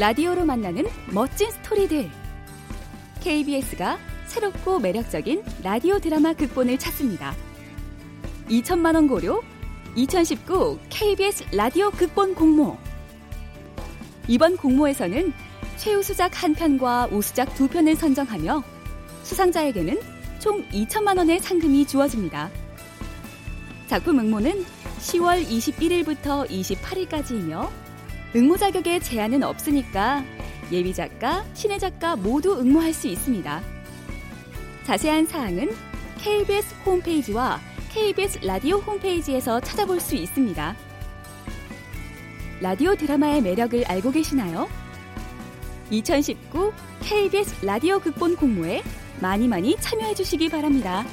라디오로 만나는 멋진 스토리들. KBS가 새롭고 매력적인 라디오 드라마 극본을 찾습니다. 2천만 원 고려 2019 KBS 라디오 극본 공모. 이번 공모에서는 최우수작 한 편과 우수작 두 편을 선정하며 수상자에게는 총 2천만 원의 상금이 주어집니다. 작품 응모는 10월 21일부터 28일까지이며 응모 자격에 제한은 없으니까 예비 작가, 신예 작가 모두 응모할 수 있습니다. 자세한 사항은 KBS 홈페이지와 KBS 라디오 홈페이지에서 찾아볼 수 있습니다. 라디오 드라마의 매력을 알고 계시나요? 2019 KBS 라디오 극본 공모에 많이 많이 참여해 주시기 바랍니다.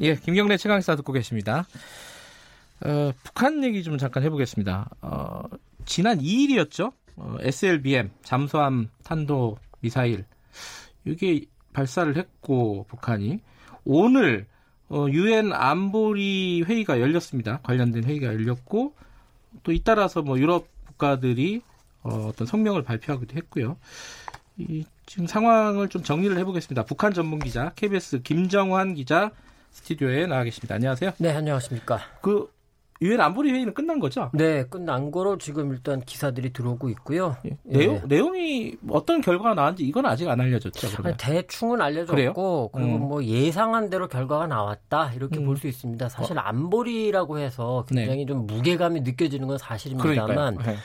예, 김경래 최강시사 듣고 계십니다. 어, 북한 얘기 좀 잠깐 해보겠습니다. 어, 지난 2일이었죠. 어, SLBM 잠수함 탄도 미사일 이게 발사를 했고 북한이 오늘 어, 유엔 안보리 회의가 열렸습니다. 관련된 회의가 열렸고 또 잇따라서 뭐 유럽 국가들이 어, 어떤 성명을 발표하기도 했고요. 이, 지금 상황을 좀 정리를 해보겠습니다. 북한 전문 기자 KBS 김정환 기자 스튜디오에 나와 계십니다. 안녕하세요. 네, 안녕하십니까. 그 유엔 안보리 회의는 끝난 거죠? 네, 끝난 거로 지금 일단 기사들이 들어오고 있고요. 예. 내용 예. 내용이 어떤 결과가 나왔는지 이건 아직 안 알려졌죠. 아니, 대충은 알려졌고 그래요? 그리고 음. 뭐 예상한 대로 결과가 나왔다 이렇게 음. 볼수 있습니다. 사실 어. 안보리라고 해서 굉장히 네. 좀 무게감이 느껴지는 건 사실입니다만. 네.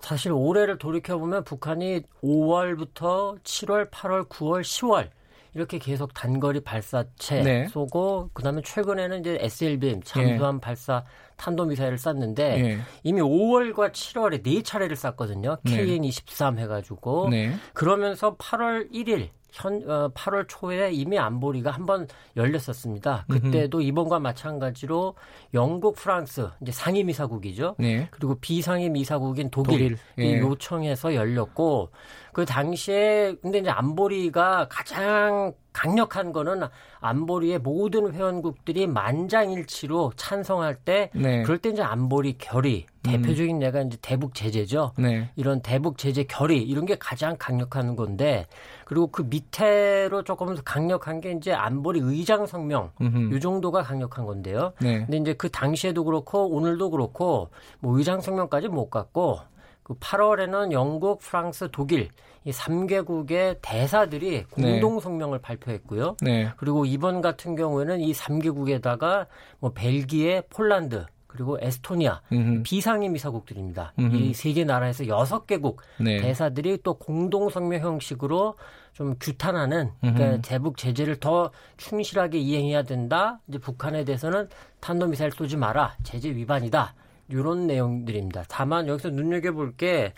사실 올해를 돌이켜 보면 북한이 5월부터 7월, 8월, 9월, 10월 이렇게 계속 단거리 발사체 네. 쏘고 그다음에 최근에는 이제 SLBM 잠수함 예. 발사 탄도 미사일을 쐈는데 예. 이미 5월과 7월에 네 차례를 쐈거든요. KN23 해 가지고 네. 그러면서 8월 1일 현 어, 8월 초에 이미 안보리가 한번 열렸었습니다. 그때도 음흠. 이번과 마찬가지로 영국, 프랑스 이제 상임 이사국이죠. 네. 그리고 비상임 이사국인 독일, 독일. 예. 요청해서 열렸고 그 당시에 근데 이제 안보리가 가장 강력한 거는 안보리의 모든 회원국들이 만장일치로 찬성할 때 네. 그럴 때 이제 안보리 결의 음. 대표적인 예가 이제 대북 제재죠. 네. 이런 대북 제재 결의 이런 게 가장 강력한 건데 그리고 그 밑에로 조금 더 강력한 게 이제 안보리 의장 성명 이 정도가 강력한 건데요. 네. 근데 이제 그 당시에도 그렇고 오늘도 그렇고 뭐 의장 성명까지 못 갔고 그 8월에는 영국, 프랑스, 독일 이 3개국의 대사들이 공동 네. 성명을 발표했고요. 네. 그리고 이번 같은 경우에는 이 3개국에다가 뭐 벨기에, 폴란드 그리고 에스토니아 음흠. 비상임 이사국들입니다. 이 세 개 나라에서 여섯 개국 네. 대사들이 또 공동 성명 형식으로 좀 규탄하는 그러니까 대북 제재를 더 충실하게 이행해야 된다. 이제 북한에 대해서는 탄도미사일 쏘지 마라. 제재 위반이다. 이런 내용들입니다. 다만 여기서 눈여겨볼 게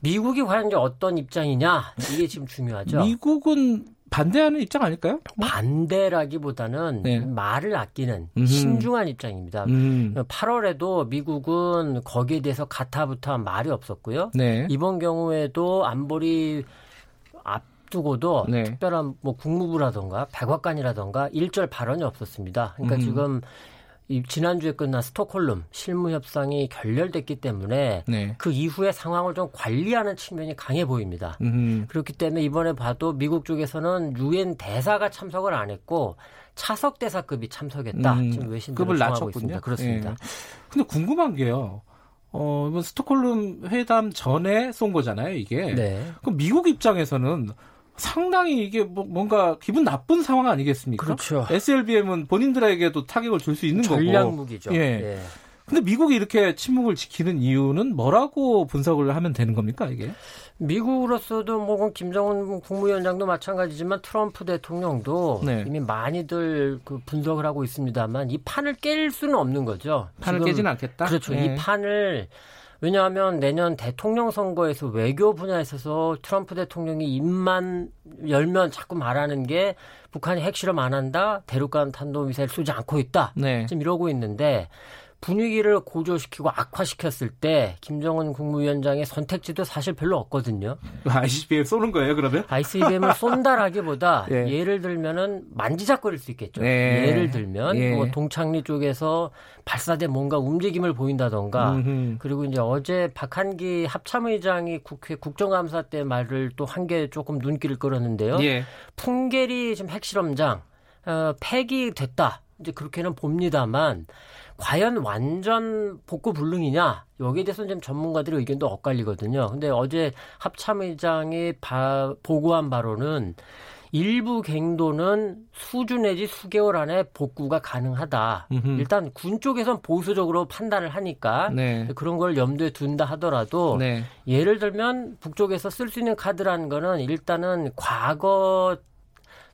미국이 과연 이제 어떤 입장이냐 이게 지금 중요하죠. 미국은 반대하는 입장 아닐까요? 정말? 반대라기보다는 네. 말을 아끼는 음흠. 신중한 입장입니다. 음. 8월에도 미국은 거기에 대해서 가타부터 말이 없었고요. 네. 이번 경우에도 안보리 앞 두고도 네. 특별한 뭐 국무부라던가 백악관이라던가 일절 발언이 없었습니다. 그러니까 음. 지금 이 지난주에 끝난 스톡홀름 실무 협상이 결렬됐기 때문에 네. 그 이후의 상황을 좀 관리하는 측면이 강해 보입니다. 음흠. 그렇기 때문에 이번에 봐도 미국 쪽에서는 유엔 대사가 참석을 안 했고 차석 대사급이 참석했다. 음, 지금 외신들을 낮췄군요. 있습니다. 그렇습니다. 예. 근데 궁금한 게요. 어, 스톡홀름 회담 전에 쏜 거잖아요, 이게. 네. 그럼 미국 입장에서는 상당히 이게 뭐 뭔가 기분 나쁜 상황 아니겠습니까? 그렇죠. SLBM은 본인들에게도 타격을 줄 수 있는 전략 거고. 전략 무기죠. 예. 예. 근데 미국이 이렇게 침묵을 지키는 이유는 뭐라고 분석을 하면 되는 겁니까, 이게? 미국으로서도 뭐 김정은 국무위원장도 마찬가지지만 트럼프 대통령도 네. 이미 많이들 그 분석을 하고 있습니다만 이 판을 깰 수는 없는 거죠. 판을 깨지는 않겠다. 그렇죠. 네. 이 판을 왜냐하면 내년 대통령 선거에서 외교 분야에 있어서 트럼프 대통령이 입만 열면 자꾸 말하는 게 북한이 핵실험 안 한다, 대륙간 탄도미사일 쏘지 않고 있다. 네. 지금 이러고 있는데 분위기를 고조시키고 악화시켰을 때 김정은 국무위원장의 선택지도 사실 별로 없거든요. ICBM 쏘는 거예요, 그러면? ICBM을 쏜다라기보다 예. 를 들면은 만지작거릴 수 있겠죠. 네. 예를 들면 예. 뭐 동창리 쪽에서 발사된 뭔가 움직임을 보인다던가 음흠. 그리고 이제 어제 박한기 합참의장이 국회 국정감사 때 말을 또 한 게 조금 눈길을 끌었는데요. 예. 풍계리 지금 핵실험장 어, 폐기됐다. 이제 그렇게는 봅니다만 과연 완전 복구 불능이냐 여기에 대해서는 좀 전문가들의 의견도 엇갈리거든요. 근데 어제 합참의장이 바, 보고한 바로는 일부 갱도는 수주 내지 수개월 안에 복구가 가능하다. 음흠. 일단 군 쪽에선 보수적으로 판단을 하니까 네. 그런 걸 염두에 둔다 하더라도 네. 예를 들면 북쪽에서 쓸 수 있는 카드라는 거는 일단은 과거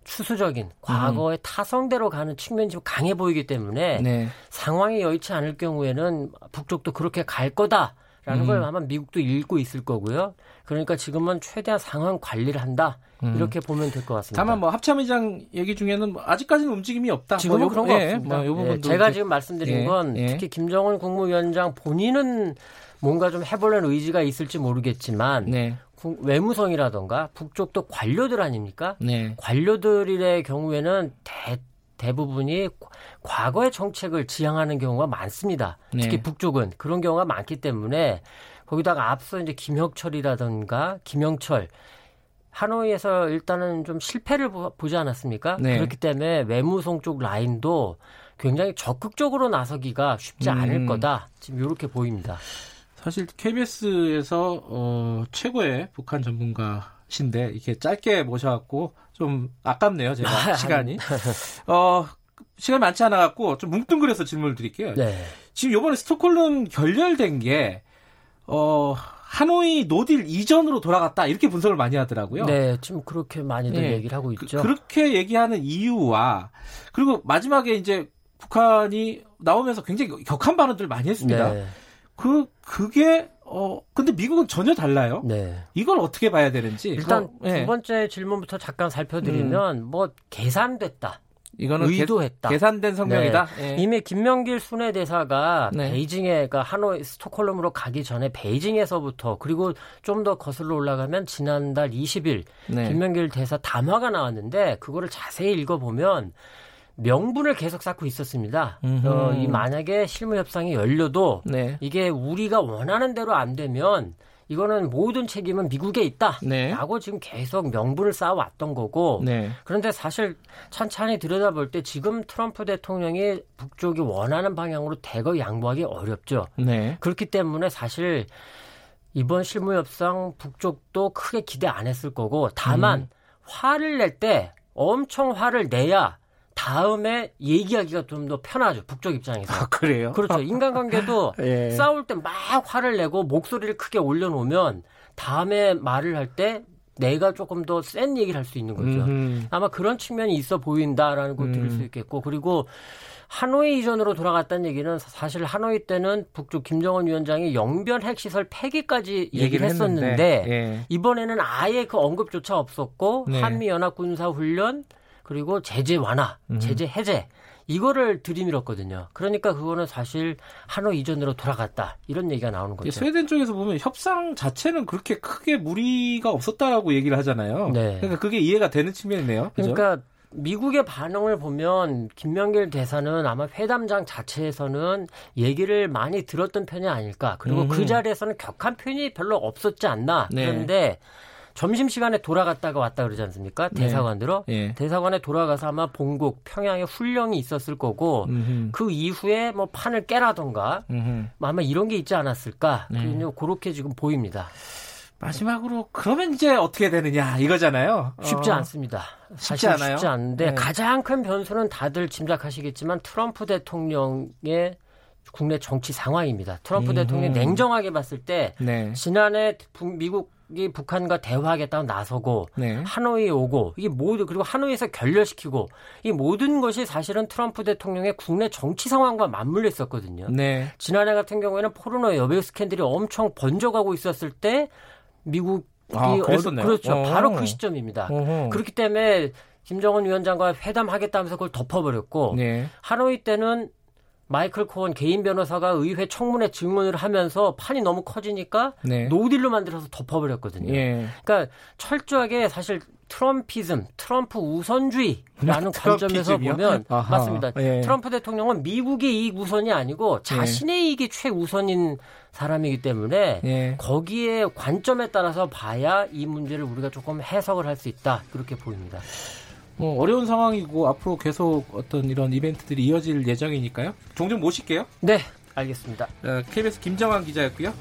추수적인 과거의 음. 타성대로 가는 측면이 좀 강해 보이기 때문에 네. 상황이 여의치 않을 경우에는 북쪽도 그렇게 갈 거다. 라는 음. 걸 아마 미국도 읽고 있을 거고요. 그러니까 지금은 최대한 상황 관리를 한다. 음. 이렇게 보면 될 것 같습니다. 다만 뭐 합참의장 얘기 중에는 뭐 아직까지는 움직임이 없다. 지금은 뭐 그런 거 예, 없습니다. 뭐 예, 제가 지금 말씀드린 예, 건 예. 특히 김정은 국무위원장 본인은 뭔가 좀 해보려는 의지가 있을지 모르겠지만 네. 외무성이라던가 북쪽도 관료들 아닙니까? 네. 관료들의 경우에는 대, 대부분이 과거의 정책을 지향하는 경우가 많습니다. 네. 특히 북쪽은 그런 경우가 많기 때문에 거기다가 앞서 이제 김혁철이라던가 김영철 하노이에서 일단은 좀 실패를 보지 않았습니까? 네. 그렇기 때문에 외무성 쪽 라인도 굉장히 적극적으로 나서기가 쉽지 않을 음. 거다. 지금 이렇게 보입니다. 사실 KBS에서 어, 최고의 북한 전문가신데 이렇게 짧게 모셔갖고 좀 아깝네요 제가 시간이 어 시간 많지 않아 갖고 좀 뭉뚱그려서 질문을 드릴게요. 네. 지금 이번에 스톡홀름 결렬된 게 어. 하노이 노딜 이전으로 돌아갔다 이렇게 분석을 많이 하더라고요. 네, 지금 그렇게 많이들 네. 얘기를 하고 그, 있죠. 그, 렇게 얘기하는 이유와 그리고 마지막에 이제 북한이 나오면서 굉장히 격한 발언들 많이 했습니다. 네. 그 그게 어 근데 미국은 전혀 달라요. 네. 이걸 어떻게 봐야 되는지 일단 뭐, 두 번째 질문부터 잠깐 살펴드리면 음. 뭐 계산됐다. 이거는 의도했다. 계, 산된 성명이다. 네. 네. 이미 김명길 순회 대사가 네. 베이징에 그러니까 하노이 스톡홀름으로 가기 전에 베이징에서부터 그리고 좀 더 거슬러 올라가면 지난달 20일 김명길 대사 담화가 나왔는데 그거를 자세히 읽어보면 명분을 계속 쌓고 있었습니다. 어, 이 만약에 실무 협상이 열려도 네. 이게 우리가 원하는 대로 안 되면 이거는 모든 책임은 미국에 있다. 네. 라고 지금 계속 명분을 쌓아왔던 거고. 네. 그런데 사실 천천히 들여다볼 때 지금 트럼프 대통령이 북쪽이 원하는 방향으로 대거 양보하기 어렵죠. 네. 그렇기 때문에 사실 이번 실무 협상 북쪽도 크게 기대 안 했을 거고 다만 음. 화를 낼 때 엄청 화를 내야 다음에 얘기하기가 좀 더 편하죠. 북쪽 입장에서. 아, 그래요? 그렇죠. 인간관계도 예. 싸울 때 막 화를 내고 목소리를 크게 올려놓으면 다음에 말을 할 때 내가 조금 더 센 얘기를 할 수 있는 거죠. 음흠. 아마 그런 측면이 있어 보인다라는 걸 음. 들을 수 있겠고 그리고 하노이 이전으로 돌아갔다는 얘기는 사실 하노이 때는 북쪽 김정은 위원장이 영변 핵시설 폐기까지 얘기를 했었는데 예. 이번에는 아예 그 언급조차 없었고 네. 한미 연합 군사 훈련 그리고 제재 완화, 음. 제재 해제 이거를 들이밀었거든요. 그러니까 그거는 사실 한호 이전으로 돌아갔다 이런 얘기가 나오는 거죠. 스웨덴 쪽에서 보면 협상 자체는 그렇게 크게 무리가 없었다라고 얘기를 하잖아요. 네. 그러니까 그게 이해가 되는 측면이네요. 그죠? 그러니까 미국의 반응을 보면 김명길 대사는 아마 회담장 자체에서는 얘기를 많이 들었던 편이 아닐까. 그리고 그 음흠. 그 자리에서는 격한 표현이 별로 없었지 않나. 네. 그런데 점심시간에 돌아갔다가 왔다 그러지 않습니까? 네. 대사관으로. 네. 대사관에 돌아가서 아마 본국, 평양에 훈령이 있었을 거고 음흠. 그 이후에 뭐 판을 깨라던가 뭐 아마 이런 게 있지 않았을까. 네. 그렇게 지금 보입니다. 마지막으로 그러면 이제 어떻게 되느냐 이거잖아요. 쉽지 어. 않습니다. 쉽지 않아요. 쉽지 않은데 네. 가장 큰 변수는 다들 짐작하시겠지만 트럼프 대통령의 국내 정치 상황입니다. 트럼프 음. 대통령이 냉정하게 봤을 때 네. 지난해 미국 이 북한과 대화하겠다고 나서고 네. 하노이에 오고 이게 모두 그리고 하노이에서 결렬시키고 이 모든 것이 사실은 트럼프 대통령의 국내 정치 상황과 맞물려 있었거든요. 네. 지난해 같은 경우에는 포르노 여배우 스캔들이 엄청 번져가고 있었을 때 미국이 아, 어, 그렇죠. 어 바로 그 시점입니다. 어허. 그렇기 때문에 김정은 위원장과 회담하겠다면서 그걸 덮어버렸고 네. 하노이 때는 마이클 코언 개인 변호사가 의회 청문회 질문을 하면서 판이 너무 커지니까 네. no deal로 만들어서 덮어버렸거든요. 예. 그러니까 철저하게 사실 트럼피즘, 트럼프 우선주의라는 관점에서 보면 아하. 맞습니다. 예. 트럼프 대통령은 미국의 이익 우선이 아니고 자신의 예. 이익이 최우선인 사람이기 때문에 예. 거기에 관점에 따라서 봐야 이 문제를 우리가 조금 해석을 할 수 있다 그렇게 보입니다. 뭐 어려운 상황이고 앞으로 계속 어떤 이런 이벤트들이 이어질 예정이니까요. 종종 모실게요. 네, 알겠습니다. 어, KBS 김정환 기자였고요.